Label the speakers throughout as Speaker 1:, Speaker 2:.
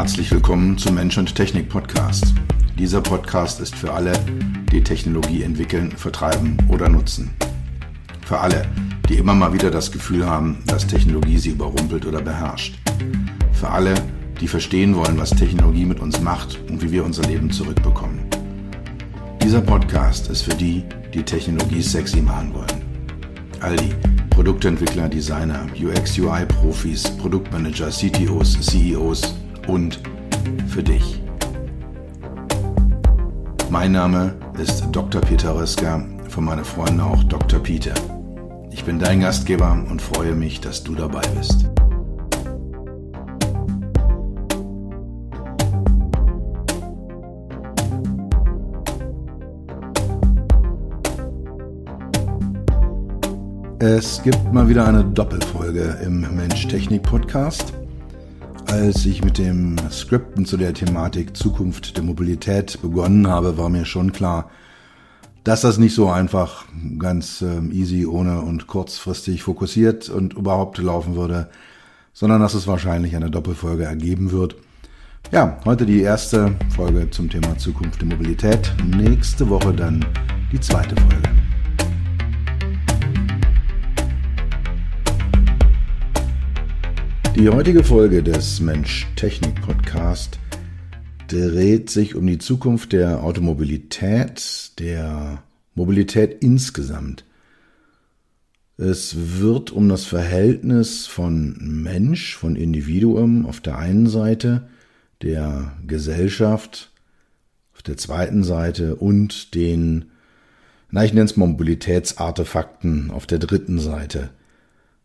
Speaker 1: Herzlich willkommen zum Mensch und Technik Podcast. Dieser Podcast ist für alle, die Technologie entwickeln, vertreiben oder nutzen. Für alle, die immer mal wieder das Gefühl haben, dass Technologie sie überrumpelt oder beherrscht. Für alle, die verstehen wollen, was Technologie mit uns macht und wie wir unser Leben zurückbekommen. Dieser Podcast ist für die, die Technologie sexy machen wollen. All die Produktentwickler, Designer, UX-UI-Profis, Produktmanager, CTOs, CEOs und für dich. Mein Name ist Dr. Peter Röska, von meinen Freunden auch Dr. Peter. Ich bin dein Gastgeber und freue mich, dass du dabei bist. Es gibt mal wieder eine Doppelfolge im Mensch-Technik-Podcast. Als ich mit dem Skripten zu der Thematik Zukunft der Mobilität begonnen habe, war mir schon klar, dass das nicht so einfach ganz ähm, easy, ohne und kurzfristig fokussiert und überhaupt laufen würde, sondern dass es wahrscheinlich eine Doppelfolge ergeben wird. Ja, heute die erste Folge zum Thema Zukunft der Mobilität. Nächste Woche dann die zweite Folge. Die heutige Folge des Mensch-Technik-Podcast dreht sich um die Zukunft der Automobilität, der Mobilität insgesamt. Es wird um das Verhältnis von Mensch, von Individuum auf der einen Seite, der Gesellschaft auf der zweiten Seite und den, na ich nenne es Mobilitätsartefakten auf der dritten Seite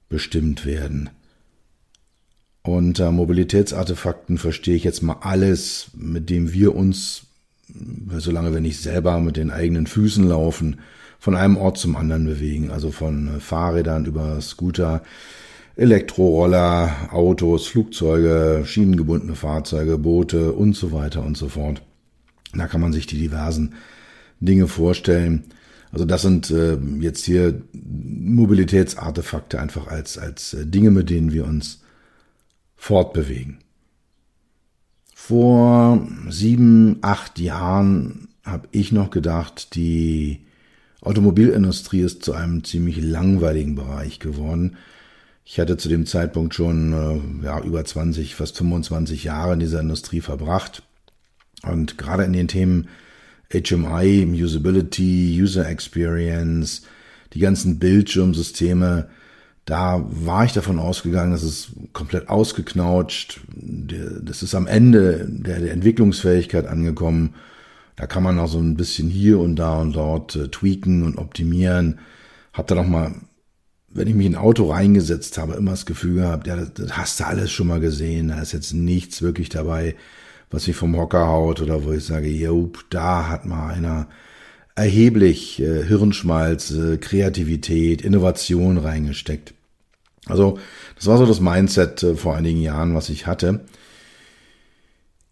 Speaker 1: bestimmt werden. Unter Mobilitätsartefakten verstehe ich jetzt mal alles, mit dem wir uns, solange wir nicht selber mit den eigenen Füßen laufen, von einem Ort zum anderen bewegen. Also von Fahrrädern über Scooter, Elektroroller, Autos, Flugzeuge, schienengebundene Fahrzeuge, Boote und so weiter und so fort. Da kann man sich die diversen Dinge vorstellen. Also das sind äh, jetzt hier Mobilitätsartefakte einfach als, als äh, Dinge, mit denen wir uns fortbewegen. Vor sieben, acht Jahren habe ich noch gedacht, die Automobilindustrie ist zu einem ziemlich langweiligen Bereich geworden. Ich hatte zu dem Zeitpunkt schon äh, ja, über 20, fast 25 Jahre in dieser Industrie verbracht. Und gerade in den Themen HMI, Usability, User Experience, die ganzen Bildschirmsysteme, da war ich davon ausgegangen, dass es komplett ausgeknautscht, das ist am Ende der, der Entwicklungsfähigkeit angekommen. Da kann man noch so ein bisschen hier und da und dort äh, tweaken und optimieren. Hab da noch mal, wenn ich mich in ein Auto reingesetzt habe, immer das Gefühl gehabt, ja, das, das hast du alles schon mal gesehen. Da ist jetzt nichts wirklich dabei, was mich vom Hocker haut oder wo ich sage, jo, da hat mal einer erheblich äh, Hirnschmalz, äh, Kreativität, Innovation reingesteckt. Also das war so das Mindset äh, vor einigen Jahren, was ich hatte.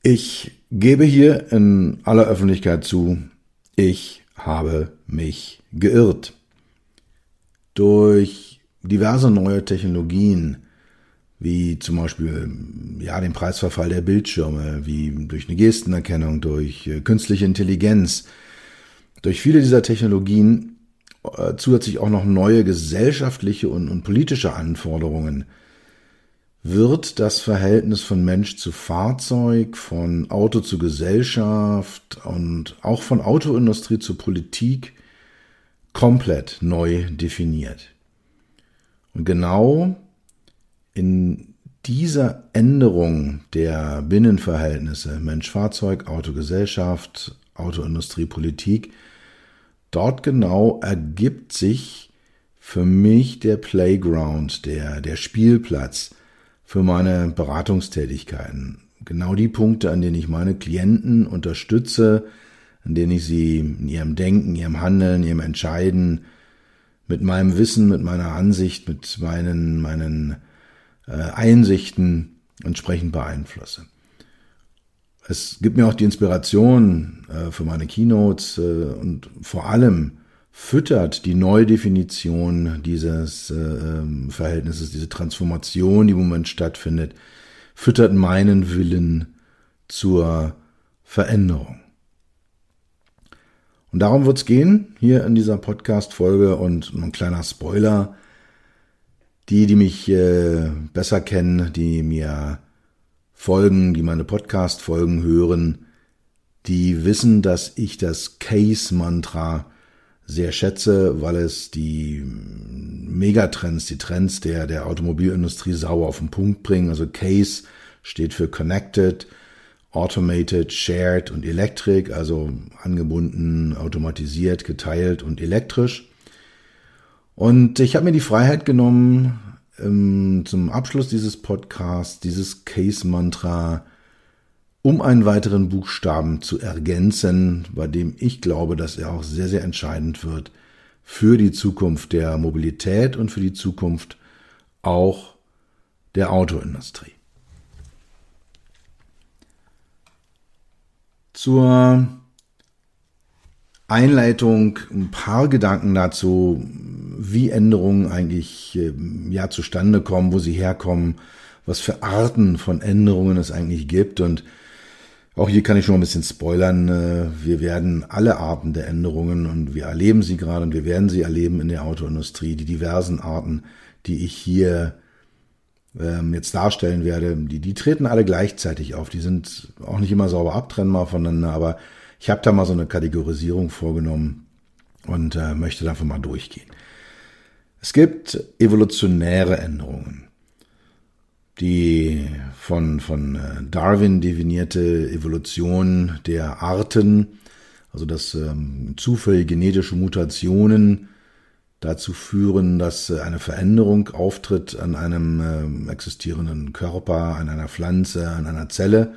Speaker 1: Ich gebe hier in aller Öffentlichkeit zu, ich habe mich geirrt. Durch diverse neue Technologien, wie zum Beispiel ja, den Preisverfall der Bildschirme, wie durch eine Gestenerkennung, durch äh, künstliche Intelligenz, durch viele dieser Technologien äh, zusätzlich auch noch neue gesellschaftliche und, und politische Anforderungen, wird das Verhältnis von Mensch zu Fahrzeug, von Auto zu Gesellschaft und auch von Autoindustrie zu Politik komplett neu definiert. Und genau in dieser Änderung der Binnenverhältnisse Mensch-Fahrzeug, Auto-Gesellschaft, Autoindustrie, Politik dort genau ergibt sich für mich der Playground, der, der Spielplatz für meine Beratungstätigkeiten. Genau die Punkte, an denen ich meine Klienten unterstütze, an denen ich sie in ihrem Denken, ihrem Handeln, ihrem Entscheiden, mit meinem Wissen, mit meiner Ansicht, mit meinen, meinen äh, Einsichten entsprechend beeinflusse es gibt mir auch die Inspiration äh, für meine Keynotes äh, und vor allem füttert die Neudefinition dieses äh, ähm, Verhältnisses, diese Transformation, die im Moment stattfindet, füttert meinen Willen zur Veränderung. Und darum wird es gehen hier in dieser Podcast-Folge und ein kleiner Spoiler. Die, die mich äh, besser kennen, die mir folgen, die meine Podcast-Folgen hören, die wissen, dass ich das Case-Mantra sehr schätze, weil es die Megatrends, die Trends der, der Automobilindustrie sauer auf den Punkt bringen. Also Case steht für Connected, Automated, Shared und Electric, also angebunden, automatisiert, geteilt und elektrisch. Und ich habe mir die Freiheit genommen, ähm, zum Abschluss dieses Podcasts dieses Case-Mantra um einen weiteren Buchstaben zu ergänzen, bei dem ich glaube, dass er auch sehr, sehr entscheidend wird für die Zukunft der Mobilität und für die Zukunft auch der Autoindustrie. Zur Einleitung ein paar Gedanken dazu, wie Änderungen eigentlich äh, ja zustande kommen, wo sie herkommen, was für Arten von Änderungen es eigentlich gibt und auch hier kann ich schon ein bisschen spoilern. Äh, wir werden alle Arten der Änderungen und wir erleben sie gerade und wir werden sie erleben in der Autoindustrie. Die diversen Arten, die ich hier ähm, jetzt darstellen werde, die, die treten alle gleichzeitig auf. Die sind auch nicht immer sauber abtrennbar voneinander, aber ich habe da mal so eine Kategorisierung vorgenommen und äh, möchte davon mal durchgehen. Es gibt evolutionäre Änderungen. Die von, von äh, Darwin definierte Evolution der Arten, also dass ähm, zufällige genetische Mutationen dazu führen, dass äh, eine Veränderung auftritt an einem äh, existierenden Körper, an einer Pflanze, an einer Zelle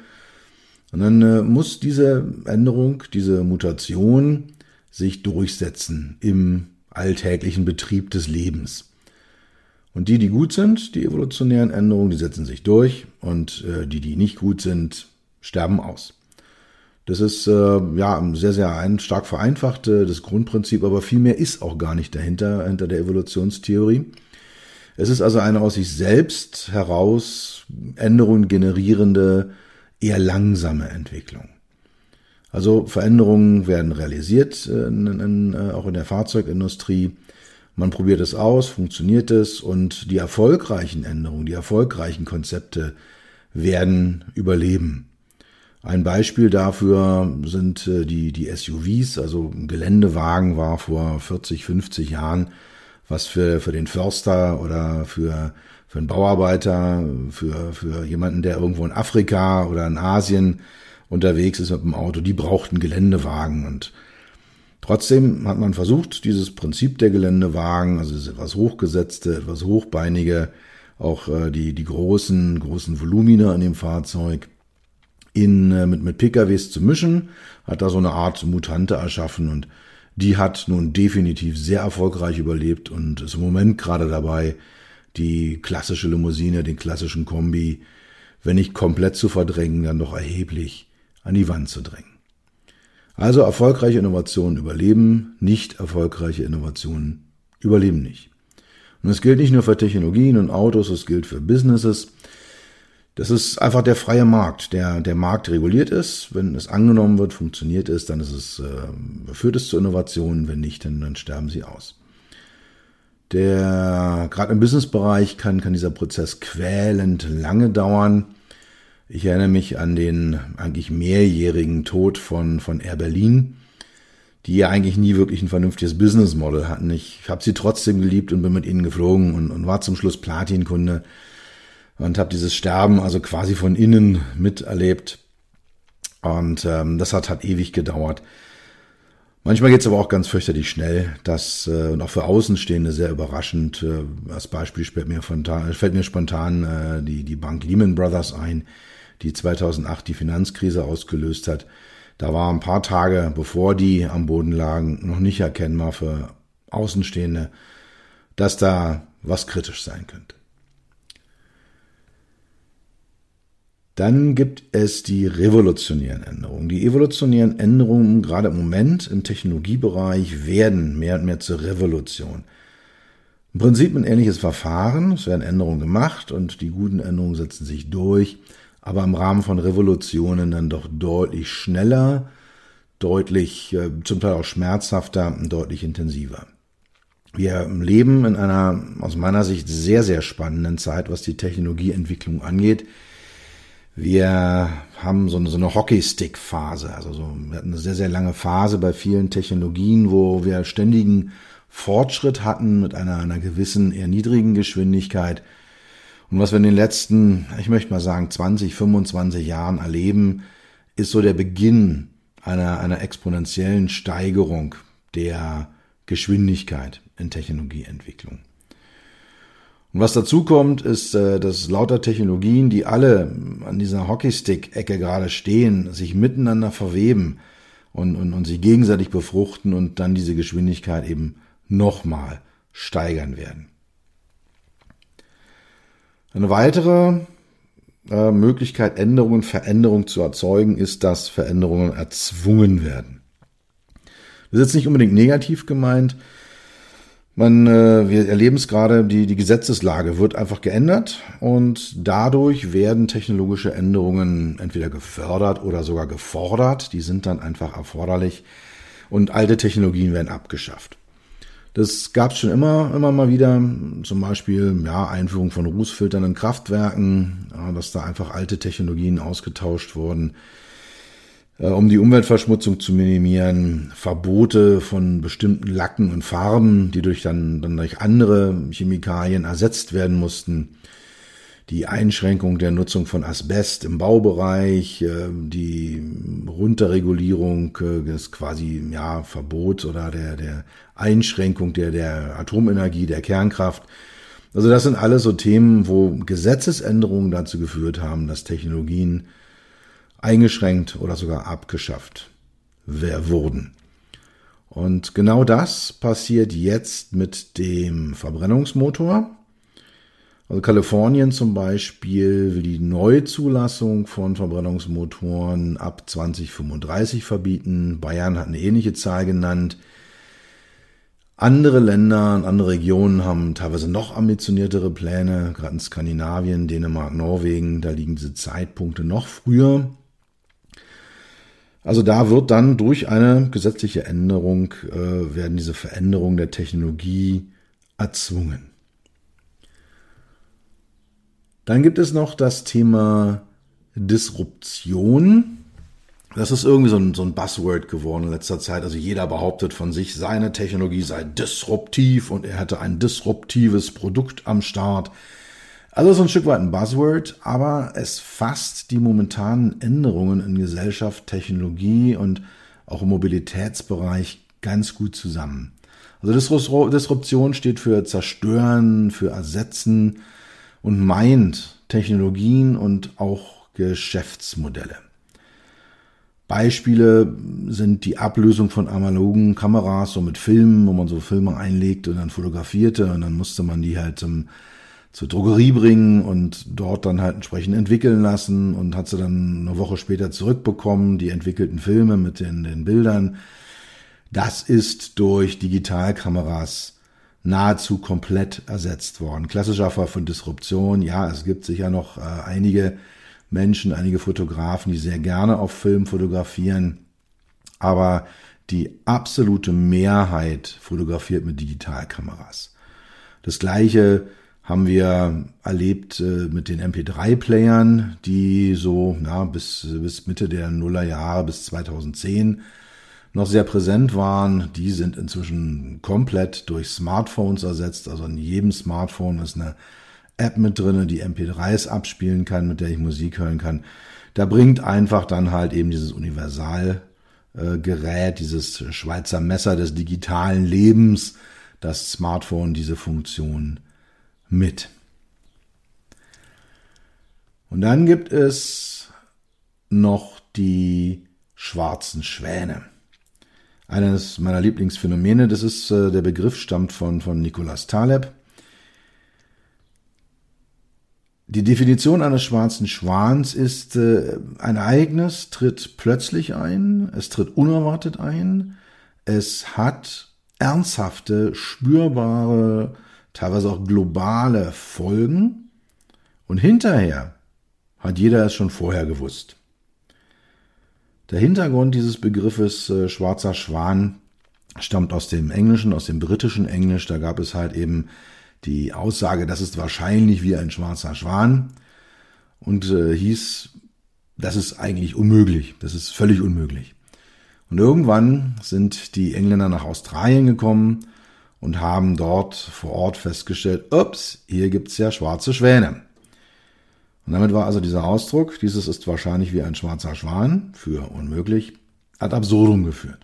Speaker 1: und dann äh, muss diese Änderung, diese Mutation sich durchsetzen im alltäglichen Betrieb des Lebens. Und die, die gut sind, die evolutionären Änderungen, die setzen sich durch und äh, die, die nicht gut sind, sterben aus. Das ist äh, ja sehr, sehr ein, stark vereinfacht, das Grundprinzip, aber viel mehr ist auch gar nicht dahinter, hinter der Evolutionstheorie. Es ist also eine aus sich selbst heraus Änderungen generierende eher langsame Entwicklung. Also Veränderungen werden realisiert, äh, in, in, äh, auch in der Fahrzeugindustrie. Man probiert es aus, funktioniert es und die erfolgreichen Änderungen, die erfolgreichen Konzepte werden überleben. Ein Beispiel dafür sind äh, die, die SUVs, also Geländewagen war vor 40, 50 Jahren was für, für den Förster oder für für einen Bauarbeiter, für, für jemanden, der irgendwo in Afrika oder in Asien unterwegs ist mit dem Auto, die brauchten Geländewagen. Und Trotzdem hat man versucht, dieses Prinzip der Geländewagen, also das etwas hochgesetzte, etwas hochbeinige, auch äh, die, die großen, großen Volumina in dem Fahrzeug in, äh, mit, mit PKWs zu mischen, hat da so eine Art Mutante erschaffen und die hat nun definitiv sehr erfolgreich überlebt und ist im Moment gerade dabei, die klassische Limousine, den klassischen Kombi, wenn nicht komplett zu verdrängen, dann doch erheblich an die Wand zu drängen. Also erfolgreiche Innovationen überleben, nicht erfolgreiche Innovationen überleben nicht. Und es gilt nicht nur für Technologien und Autos, es gilt für Businesses. Das ist einfach der freie Markt. Der, der Markt reguliert ist. Wenn es angenommen wird, funktioniert es, dann ist es, äh, führt es zu Innovationen. Wenn nicht, dann, dann sterben sie aus. Der, gerade im Businessbereich kann, kann dieser Prozess quälend lange dauern. Ich erinnere mich an den eigentlich mehrjährigen Tod von, von Air Berlin, die ja eigentlich nie wirklich ein vernünftiges Business Model hatten. Ich habe sie trotzdem geliebt und bin mit ihnen geflogen und, und war zum Schluss Platinkunde und habe dieses Sterben also quasi von innen miterlebt. Und ähm, das hat, hat ewig gedauert. Manchmal geht es aber auch ganz fürchterlich schnell, das äh, und auch für Außenstehende sehr überraschend. Äh, als Beispiel fällt mir, spontan, fällt mir spontan äh, die, die Bank Lehman Brothers ein, die 2008 die Finanzkrise ausgelöst hat. Da war ein paar Tage, bevor die am Boden lagen, noch nicht erkennbar für Außenstehende, dass da was kritisch sein könnte. Dann gibt es die revolutionären Änderungen. Die evolutionären Änderungen, gerade im Moment im Technologiebereich, werden mehr und mehr zur Revolution. Im Prinzip ein ähnliches Verfahren. Es werden Änderungen gemacht und die guten Änderungen setzen sich durch. aber im Rahmen von Revolutionen dann doch deutlich schneller, deutlich, äh, zum Teil auch schmerzhafter deutlich intensiver. Wir leben in einer aus meiner Sicht sehr, sehr spannenden Zeit, was die Technologieentwicklung angeht. Wir haben so eine, so eine Hockeystick-Phase, also so, wir hatten eine sehr, sehr lange Phase bei vielen Technologien, wo wir ständigen Fortschritt hatten mit einer, einer gewissen eher niedrigen Geschwindigkeit. Und was wir in den letzten, ich möchte mal sagen, 20, 25 Jahren erleben, ist so der Beginn einer, einer exponentiellen Steigerung der Geschwindigkeit in Technologieentwicklung. Und was dazu kommt, ist, äh, dass lauter Technologien, die alle an dieser Hockeystick-Ecke gerade stehen, sich miteinander verweben und, und, und sich gegenseitig befruchten und dann diese Geschwindigkeit eben nochmal steigern werden. Eine weitere äh, Möglichkeit, Änderungen, Veränderungen zu erzeugen, ist, dass Veränderungen erzwungen werden. Das ist jetzt nicht unbedingt negativ gemeint, man, äh, wir erleben es gerade, die, die Gesetzeslage wird einfach geändert und dadurch werden technologische Änderungen entweder gefördert oder sogar gefordert. Die sind dann einfach erforderlich und alte Technologien werden abgeschafft. Das gab es schon immer, immer mal wieder. Zum Beispiel ja, Einführung von Rußfiltern in Kraftwerken, ja, dass da einfach alte Technologien ausgetauscht wurden. Äh, um die Umweltverschmutzung zu minimieren, Verbote von bestimmten Lacken und Farben, die durch dann, dann durch andere Chemikalien ersetzt werden mussten, die Einschränkung der Nutzung von Asbest im Baubereich, äh, die Runterregulierung äh, des quasi ja Verbot oder der der Einschränkung der der Atomenergie, der Kernkraft. Also das sind alles so Themen, wo Gesetzesänderungen dazu geführt haben, dass Technologien eingeschränkt oder sogar abgeschafft wurden. Und genau das passiert jetzt mit dem Verbrennungsmotor. Also Kalifornien zum Beispiel will die Neuzulassung von Verbrennungsmotoren ab 2035 verbieten. Bayern hat eine ähnliche Zahl genannt. Andere Länder und andere Regionen haben teilweise noch ambitioniertere Pläne, gerade in Skandinavien, Dänemark, Norwegen, da liegen diese Zeitpunkte noch früher. Also da wird dann durch eine gesetzliche Änderung, äh, werden diese Veränderungen der Technologie erzwungen. Dann gibt es noch das Thema Disruption. Das ist irgendwie so ein, so ein Buzzword geworden in letzter Zeit. Also jeder behauptet von sich, seine Technologie sei disruptiv und er hätte ein disruptives Produkt am Start. Also so ein Stück weit ein Buzzword, aber es fasst die momentanen Änderungen in Gesellschaft, Technologie und auch im Mobilitätsbereich ganz gut zusammen. Also Disruption steht für Zerstören, für Ersetzen und meint Technologien und auch Geschäftsmodelle. Beispiele sind die Ablösung von analogen Kameras, so mit Filmen, wo man so Filme einlegt und dann fotografierte und dann musste man die halt zum zur Drogerie bringen und dort dann halt entsprechend entwickeln lassen und hat sie dann eine Woche später zurückbekommen, die entwickelten Filme mit den, den Bildern. Das ist durch Digitalkameras nahezu komplett ersetzt worden. Klassischer Fall von Disruption, ja, es gibt sicher noch äh, einige Menschen, einige Fotografen, die sehr gerne auf Film fotografieren, aber die absolute Mehrheit fotografiert mit Digitalkameras. Das gleiche haben wir erlebt äh, mit den MP3-Playern, die so na, bis, bis Mitte der Nullerjahre, bis 2010 noch sehr präsent waren. Die sind inzwischen komplett durch Smartphones ersetzt. Also in jedem Smartphone ist eine App mit drinne, die MP3s abspielen kann, mit der ich Musik hören kann. Da bringt einfach dann halt eben dieses Universalgerät, äh, dieses Schweizer Messer des digitalen Lebens, das Smartphone diese Funktion mit. Und dann gibt es noch die schwarzen Schwäne. Eines meiner Lieblingsphänomene, das ist, äh, der Begriff stammt von, von Nicolas Taleb. Die Definition eines schwarzen Schwans ist, äh, ein Ereignis tritt plötzlich ein, es tritt unerwartet ein, es hat ernsthafte, spürbare teilweise auch globale Folgen. Und hinterher hat jeder es schon vorher gewusst. Der Hintergrund dieses Begriffes äh, schwarzer Schwan stammt aus dem Englischen, aus dem britischen Englisch. Da gab es halt eben die Aussage, das ist wahrscheinlich wie ein schwarzer Schwan und äh, hieß, das ist eigentlich unmöglich, das ist völlig unmöglich. Und irgendwann sind die Engländer nach Australien gekommen und haben dort vor Ort festgestellt, ups, hier gibt's ja schwarze Schwäne. Und damit war also dieser Ausdruck, dieses ist wahrscheinlich wie ein schwarzer Schwan, für unmöglich, ad absurdum geführt.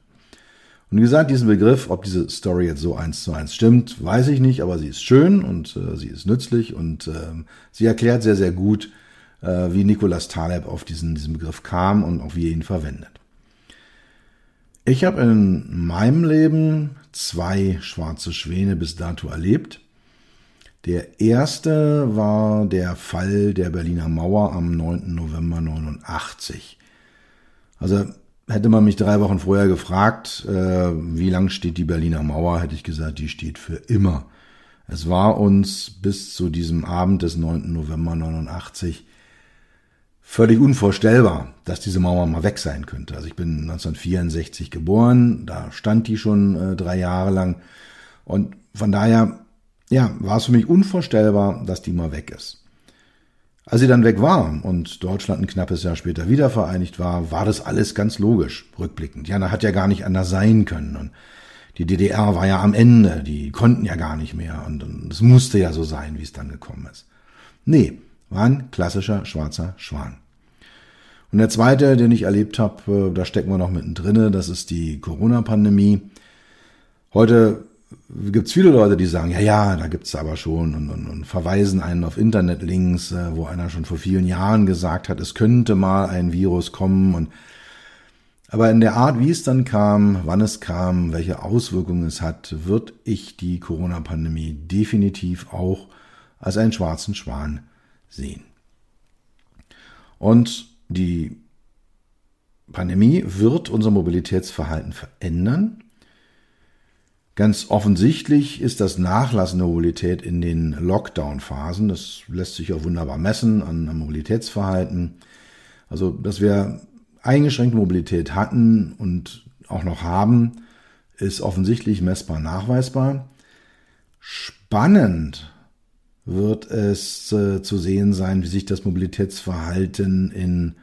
Speaker 1: Und wie gesagt, diesen Begriff, ob diese Story jetzt so eins zu eins stimmt, weiß ich nicht, aber sie ist schön und äh, sie ist nützlich und äh, sie erklärt sehr, sehr gut, äh, wie Nicolas Taleb auf diesen, diesen Begriff kam und auch wie er ihn verwendet. Ich habe in meinem Leben zwei schwarze Schwäne bis dato erlebt. Der erste war der Fall der Berliner Mauer am 9. November 89. Also hätte man mich drei Wochen vorher gefragt, äh, wie lang steht die Berliner Mauer, hätte ich gesagt, die steht für immer. Es war uns bis zu diesem Abend des 9. November 89 völlig unvorstellbar, dass diese Mauer mal weg sein könnte. Also ich bin 1964 geboren, da stand die schon äh, drei Jahre lang und von daher ja, war es für mich unvorstellbar, dass die mal weg ist. Als sie dann weg war und Deutschland ein knappes Jahr später wieder vereinigt war, war das alles ganz logisch, rückblickend. Ja, da hat ja gar nicht anders sein können. Und die DDR war ja am Ende, die konnten ja gar nicht mehr und es musste ja so sein, wie es dann gekommen ist. Nee, war ein klassischer schwarzer Schwan. Und der zweite, den ich erlebt habe, äh, da stecken wir noch mittendrin, das ist die Corona-Pandemie. Heute gibt es viele Leute, die sagen, ja, ja, da gibt's aber schon und, und, und verweisen einen auf Internetlinks, äh, wo einer schon vor vielen Jahren gesagt hat, es könnte mal ein Virus kommen und aber in der Art, wie es dann kam, wann es kam, welche Auswirkungen es hat, wird ich die Corona-Pandemie definitiv auch als einen schwarzen Schwan sehen. Und die Pandemie wird unser Mobilitätsverhalten verändern. Ganz offensichtlich ist das Nachlassen der Mobilität in den Lockdown-Phasen. Das lässt sich auch wunderbar messen an, Mobilitätsverhalten. Also, dass wir eingeschränkte Mobilität hatten und auch noch haben, ist offensichtlich messbar nachweisbar. Spannend wird es äh, zu sehen sein, wie sich das Mobilitätsverhalten in,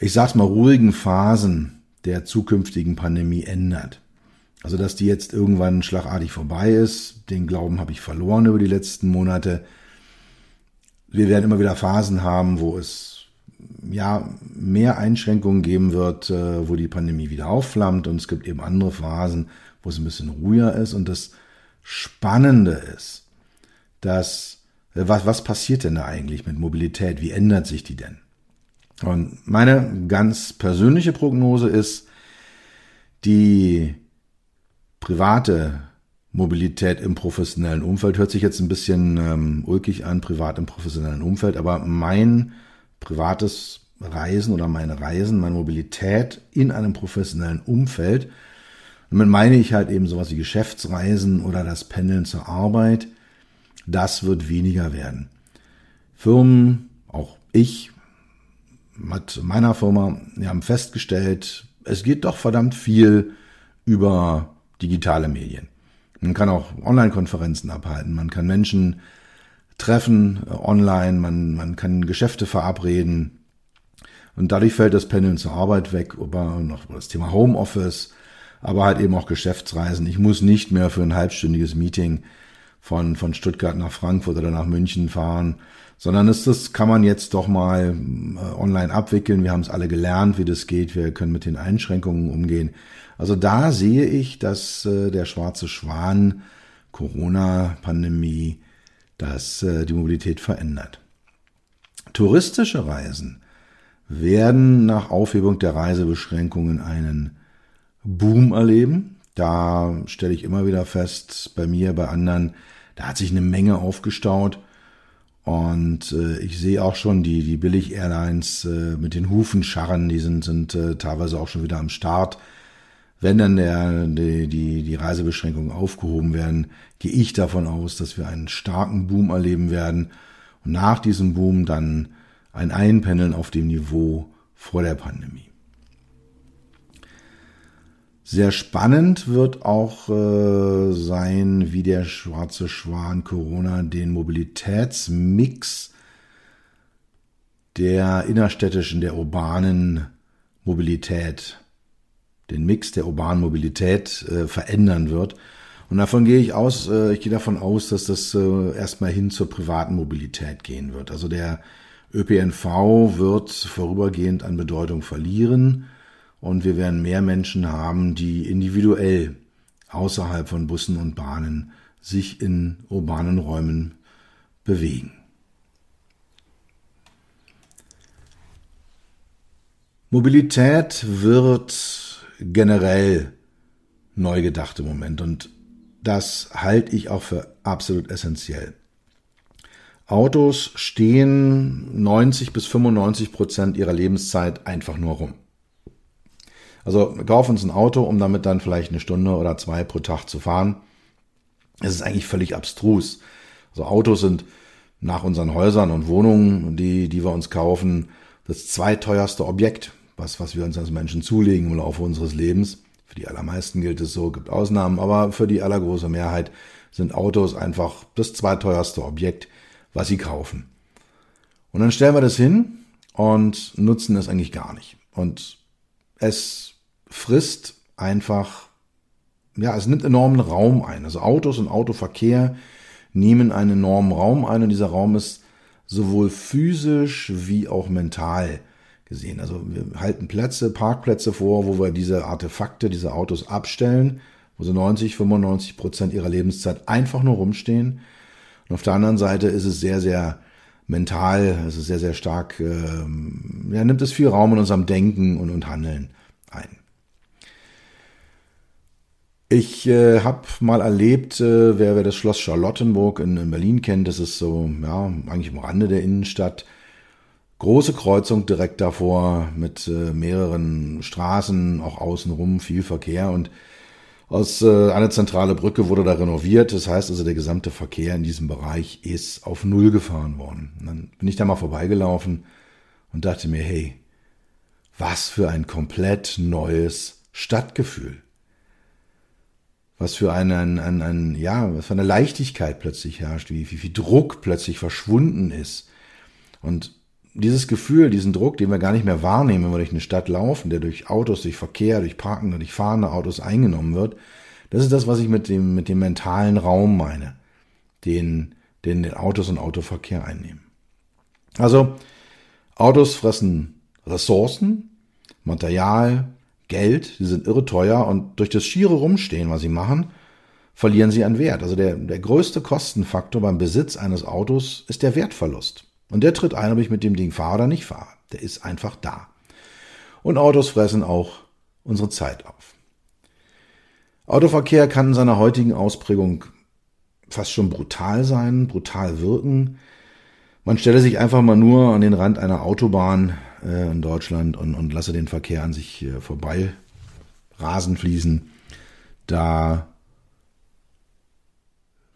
Speaker 1: ich sag's mal, ruhigen Phasen der zukünftigen Pandemie ändert. Also, dass die jetzt irgendwann schlagartig vorbei ist, den Glauben habe ich verloren über die letzten Monate. Wir werden immer wieder Phasen haben, wo es ja mehr Einschränkungen geben wird, äh, wo die Pandemie wieder aufflammt und es gibt eben andere Phasen, wo es ein bisschen ruhiger ist und das Spannende ist, dass äh, was, was passiert denn da eigentlich mit Mobilität? Wie ändert sich die denn? Und meine ganz persönliche Prognose ist, die private Mobilität im professionellen Umfeld hört sich jetzt ein bisschen ähm, ulkig an, privat im professionellen Umfeld, aber mein privates Reisen oder meine Reisen, meine Mobilität in einem professionellen Umfeld, damit meine ich halt eben sowas wie Geschäftsreisen oder das Pendeln zur Arbeit, das wird weniger werden. Firmen, auch ich, mit meiner Firma, wir haben festgestellt, es geht doch verdammt viel über digitale Medien. Man kann auch Online-Konferenzen abhalten, man kann Menschen treffen äh, online, man, man kann Geschäfte verabreden. Und dadurch fällt das Pendeln zur Arbeit weg, aber noch das Thema Homeoffice, aber halt eben auch Geschäftsreisen. Ich muss nicht mehr für ein halbstündiges Meeting von, von Stuttgart nach Frankfurt oder nach München fahren, sondern das, das kann man jetzt doch mal äh, online abwickeln. Wir haben es alle gelernt, wie das geht. Wir können mit den Einschränkungen umgehen. Also da sehe ich, dass äh, der schwarze Schwan Corona-Pandemie, dass äh, die Mobilität verändert. Touristische Reisen werden nach Aufhebung der Reisebeschränkungen einen Boom erleben. Da stelle ich immer wieder fest, bei mir, bei anderen, da hat sich eine Menge aufgestaut. Und äh, ich sehe auch schon die, die Billig-Airlines äh, mit den Hufen scharren, die sind, sind äh, teilweise auch schon wieder am Start. Wenn dann der, die, die, die Reisebeschränkungen aufgehoben werden, gehe ich davon aus, dass wir einen starken Boom erleben werden und nach diesem Boom dann ein Einpendeln auf dem Niveau vor der Pandemie. Sehr spannend wird auch äh, sein, wie der schwarze Schwan Corona den Mobilitätsmix der innerstädtischen, der urbanen Mobilität, den Mix der urbanen Mobilität äh, verändern wird. Und davon gehe ich aus, äh, ich gehe davon aus, dass das äh, erstmal hin zur privaten Mobilität gehen wird. Also der ÖPNV wird vorübergehend an Bedeutung verlieren und wir werden mehr Menschen haben, die individuell außerhalb von Bussen und Bahnen sich in urbanen Räumen bewegen. Mobilität wird generell neu gedacht im Moment und das halte ich auch für absolut essentiell. Autos stehen 90 bis 95 Prozent ihrer Lebenszeit einfach nur rum. Also wir kaufen uns ein Auto, um damit dann vielleicht eine Stunde oder zwei pro Tag zu fahren. Es ist eigentlich völlig abstrus. Also Autos sind nach unseren Häusern und Wohnungen, die, die wir uns kaufen, das zweiteuerste Objekt, was, was wir uns als Menschen zulegen im Laufe unseres Lebens. Für die allermeisten gilt es so, gibt Ausnahmen, aber für die allergroße Mehrheit sind Autos einfach das zweiteuerste Objekt, was sie kaufen. Und dann stellen wir das hin und nutzen es eigentlich gar nicht. Und es frisst einfach, ja, es nimmt enormen Raum ein. Also Autos und Autoverkehr nehmen einen enormen Raum ein und dieser Raum ist sowohl physisch wie auch mental gesehen. Also wir halten Plätze, Parkplätze vor, wo wir diese Artefakte, diese Autos abstellen, wo sie 90, 95 Prozent ihrer Lebenszeit einfach nur rumstehen. Und auf der anderen Seite ist es sehr, sehr mental, es ist sehr, sehr stark, äh, ja, nimmt es viel Raum in unserem Denken und, und Handeln ein. Ich äh, habe mal erlebt, äh, wer, wer das Schloss Charlottenburg in, in Berlin kennt, das ist so, ja, eigentlich am Rande der Innenstadt. Große Kreuzung direkt davor mit äh, mehreren Straßen, auch außenrum viel Verkehr und aus äh, eine zentrale Brücke wurde da renoviert. Das heißt also, der gesamte Verkehr in diesem Bereich ist auf Null gefahren worden. Und dann bin ich da mal vorbeigelaufen und dachte mir, hey, was für ein komplett neues Stadtgefühl was für einen, ein, ein, ja, was für eine Leichtigkeit plötzlich herrscht, wie, wie viel Druck plötzlich verschwunden ist. Und dieses Gefühl, diesen Druck, den wir gar nicht mehr wahrnehmen, wenn wir durch eine Stadt laufen, der durch Autos, durch Verkehr, durch parkende, durch fahrende Autos eingenommen wird, das ist das, was ich mit dem, mit dem mentalen Raum meine, den, den Autos und Autoverkehr einnehmen. Also, Autos fressen Ressourcen, Material, Geld, die sind irre teuer und durch das schiere Rumstehen, was sie machen, verlieren sie an Wert. Also der, der größte Kostenfaktor beim Besitz eines Autos ist der Wertverlust. Und der tritt ein, ob ich mit dem Ding fahre oder nicht fahre. Der ist einfach da. Und Autos fressen auch unsere Zeit auf. Autoverkehr kann in seiner heutigen Ausprägung fast schon brutal sein, brutal wirken. Man stelle sich einfach mal nur an den Rand einer Autobahn äh, in Deutschland und, und lasse den Verkehr an sich äh, vorbei rasen fließen. Da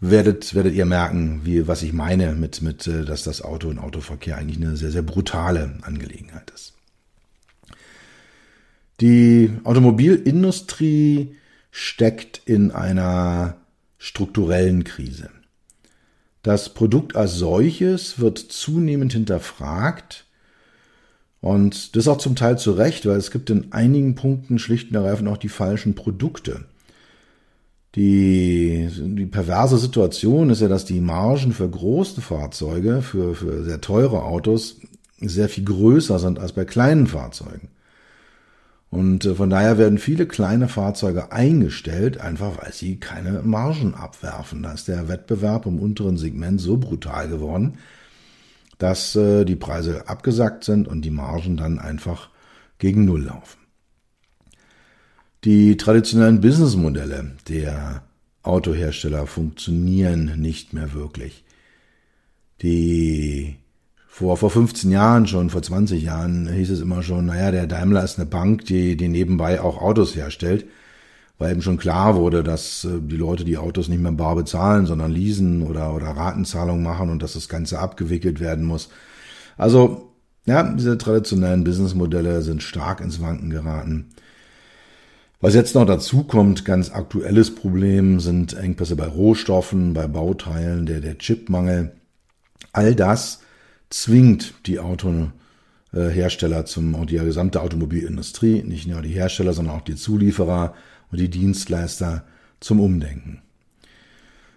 Speaker 1: werdet, werdet ihr merken, wie, was ich meine mit, mit, äh, dass das Auto und Autoverkehr eigentlich eine sehr, sehr brutale Angelegenheit ist. Die Automobilindustrie steckt in einer strukturellen Krise. Das Produkt als solches wird zunehmend hinterfragt und das auch zum Teil zu Recht, weil es gibt in einigen Punkten schlicht und ergreifend auch die falschen Produkte. Die, die perverse Situation ist ja, dass die Margen für große Fahrzeuge, für, für sehr teure Autos, sehr viel größer sind als bei kleinen Fahrzeugen. Und äh, von daher werden viele kleine Fahrzeuge eingestellt, einfach weil sie keine Margen abwerfen. Da ist der Wettbewerb im unteren Segment so brutal geworden, dass äh, die Preise abgesackt sind und die Margen dann einfach gegen Null laufen. Die traditionellen Businessmodelle der Autohersteller funktionieren nicht mehr wirklich. Die vor, vor 15 Jahren schon, vor 20 Jahren hieß es immer schon, naja, der Daimler ist eine Bank, die, die nebenbei auch Autos herstellt weil eben schon klar wurde, dass äh, die Leute die Autos nicht mehr bar bezahlen, sondern leasen oder, oder Ratenzahlung machen und dass das Ganze abgewickelt werden muss. Also Ja, diese traditionellen Businessmodelle sind stark ins Wanken geraten. Was jetzt noch dazu kommt, ganz aktuelles Problem sind Engpässe bei Rohstoffen, bei Bauteilen, der, der Chipmangel. All das zwingt die Autohersteller zum, und die gesamte Automobilindustrie, nicht nur die Hersteller, sondern auch die Zulieferer und die Dienstleister zum Umdenken.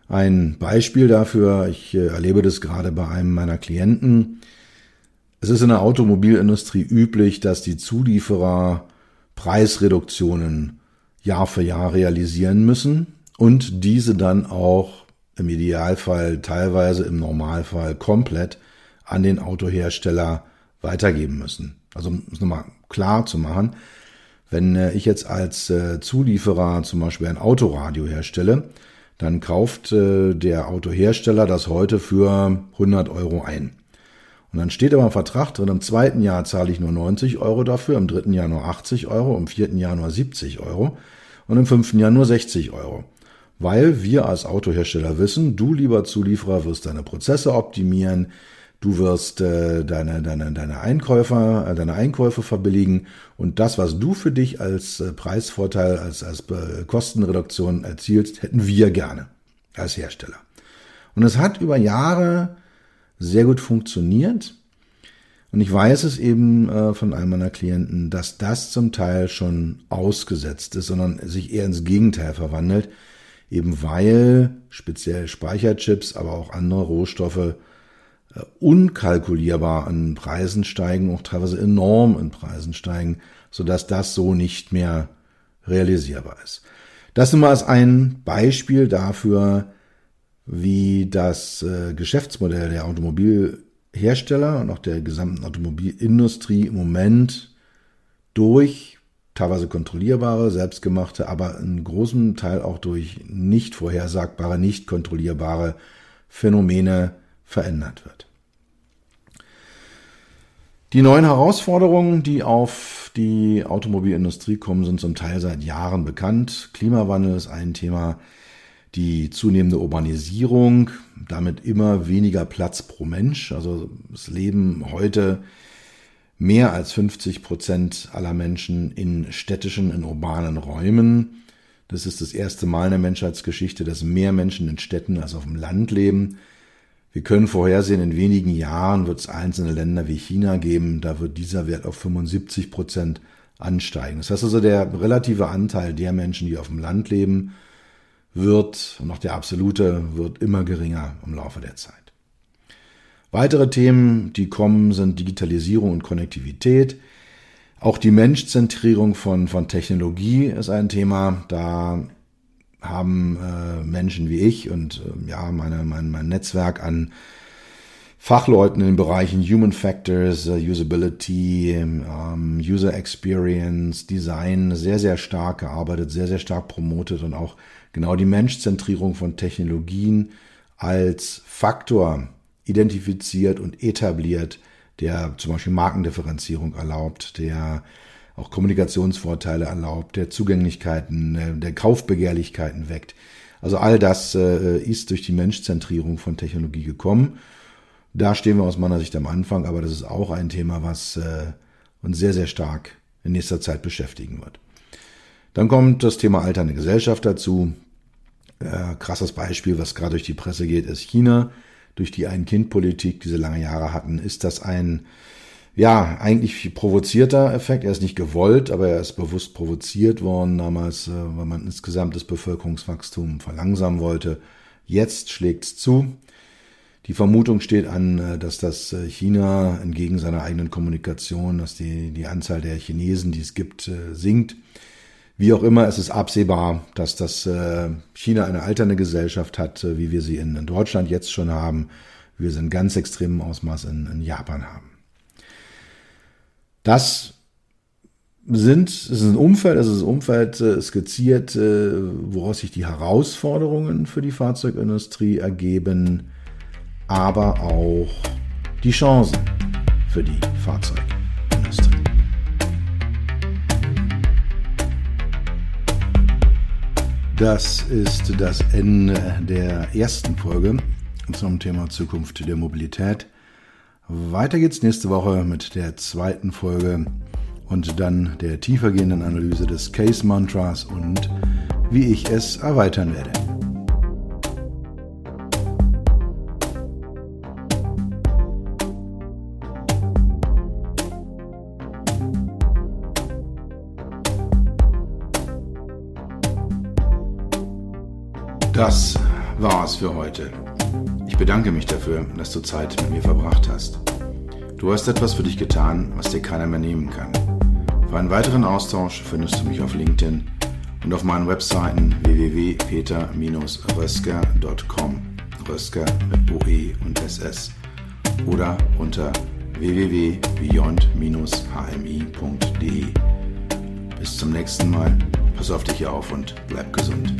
Speaker 1: Ein Beispiel dafür, ich äh, erlebe das gerade bei einem meiner Klienten. Es ist in der Automobilindustrie üblich, dass die Zulieferer Preisreduktionen Jahr für Jahr realisieren müssen und diese dann auch im Idealfall teilweise im Normalfall komplett an den Autohersteller weitergeben müssen. Also um es nochmal klar zu machen, wenn äh, ich jetzt als äh, Zulieferer zum Beispiel ein Autoradio herstelle, dann kauft äh, der Autohersteller das heute für 100 Euro ein. Und dann steht aber im Vertrag drin, im zweiten Jahr zahle ich nur 90 Euro dafür, im dritten Jahr nur 80 Euro, im vierten Jahr nur 70 Euro und im fünften Jahr nur 60 Euro. Weil wir als Autohersteller wissen, du lieber Zulieferer wirst deine Prozesse optimieren, Du wirst äh, deine, deine, deine Einkäufer, äh, deine Einkäufe verbilligen und das, was du für dich als äh, Preisvorteil, als, als äh, Kostenreduktion erzielst, hätten wir gerne als Hersteller. Und es hat über Jahre sehr gut funktioniert. Und ich weiß es eben äh, von einem meiner Klienten, dass das zum Teil schon ausgesetzt ist, sondern sich eher ins Gegenteil verwandelt, eben weil speziell Speicherchips, aber auch andere Rohstoffe unkalkulierbar an Preisen steigen, auch teilweise enorm in Preisen steigen, sodass das so nicht mehr realisierbar ist. Das nun mal als ein Beispiel dafür, wie das äh, Geschäftsmodell der Automobilhersteller und auch der gesamten Automobilindustrie im Moment durch teilweise kontrollierbare, selbstgemachte, aber in großem Teil auch durch nicht vorhersagbare, nicht kontrollierbare Phänomene verändert wird. Die neuen Herausforderungen, die auf die Automobilindustrie kommen, sind zum Teil seit Jahren bekannt. Klimawandel ist ein Thema, die zunehmende Urbanisierung, damit immer weniger Platz pro Mensch. Also es leben heute mehr als 50 Prozent aller Menschen in städtischen, in urbanen Räumen. Das ist das erste Mal in der Menschheitsgeschichte, dass mehr Menschen in Städten als auf dem Land leben. Wir können vorhersehen, in wenigen Jahren wird es einzelne Länder wie China geben, da wird dieser Wert auf 75 Prozent ansteigen. Das heißt also, der relative Anteil der Menschen, die auf dem Land leben, wird, und auch der absolute, wird immer geringer im Laufe der Zeit. Weitere Themen, die kommen, sind Digitalisierung und Konnektivität. Auch die Menschzentrierung von, von Technologie ist ein Thema. Da haben äh, Menschen wie ich und äh, ja, meine, mein, mein Netzwerk an Fachleuten in den Bereichen Human Factors, uh, Usability, ähm, User Experience, Design sehr, sehr stark gearbeitet, sehr, sehr stark promotet und auch genau die Menschzentrierung von Technologien als Faktor identifiziert und etabliert, der zum Beispiel Markendifferenzierung erlaubt, der auch Kommunikationsvorteile erlaubt, der Zugänglichkeiten, äh, der Kaufbegehrlichkeiten weckt. Also all das äh, ist durch die Menschzentrierung von Technologie gekommen. Da stehen wir aus meiner Sicht am Anfang, aber das ist auch ein Thema, was äh, uns sehr, sehr stark in nächster Zeit beschäftigen wird. Dann kommt das Thema alternde Gesellschaft dazu. Äh, krasses Beispiel, was gerade durch die Presse geht, ist China. Durch die Ein-Kind-Politik, die sie lange Jahre hatten, ist das ein ja, eigentlich provozierter Effekt. Er ist nicht gewollt, aber er ist bewusst provoziert worden damals, äh, weil man insgesamt das Bevölkerungswachstum verlangsamen wollte. Jetzt schlägt's zu. Die Vermutung steht an, äh, dass das äh, China entgegen seiner eigenen Kommunikation, dass die, die Anzahl der Chinesen, die es gibt, sinkt. Wie auch immer, es ist absehbar, dass das China eine alternde Gesellschaft hat, wie wir sie in Deutschland jetzt schon haben, wie wir sie in ganz extremem Ausmaß in, in Japan haben. Das sind, es ist ein Umfeld, es ist ein Umfeld äh, skizziert, äh, woraus sich die Herausforderungen für die Fahrzeugindustrie ergeben, aber auch die Chancen für die Fahrzeugindustrie. Das ist das Ende der ersten Folge zum Thema Zukunft der Mobilität. Weiter geht's nächste Woche mit der zweiten Folge und dann der tiefergehenden Analyse des Case Mantras und wie ich es erweitern werde. Das war's für heute. Ich bedanke mich dafür, dass du Zeit mit mir verbracht hast. Du hast etwas für dich getan, was dir keiner mehr nehmen kann. Für einen weiteren Austausch findest du mich auf LinkedIn und auf meinen Webseiten www.peter-rösker.com Rösker mit OE und SS oder unter www.beyond-hmi.de. Bis zum nächsten Mal, pass auf dich auf und bleib gesund.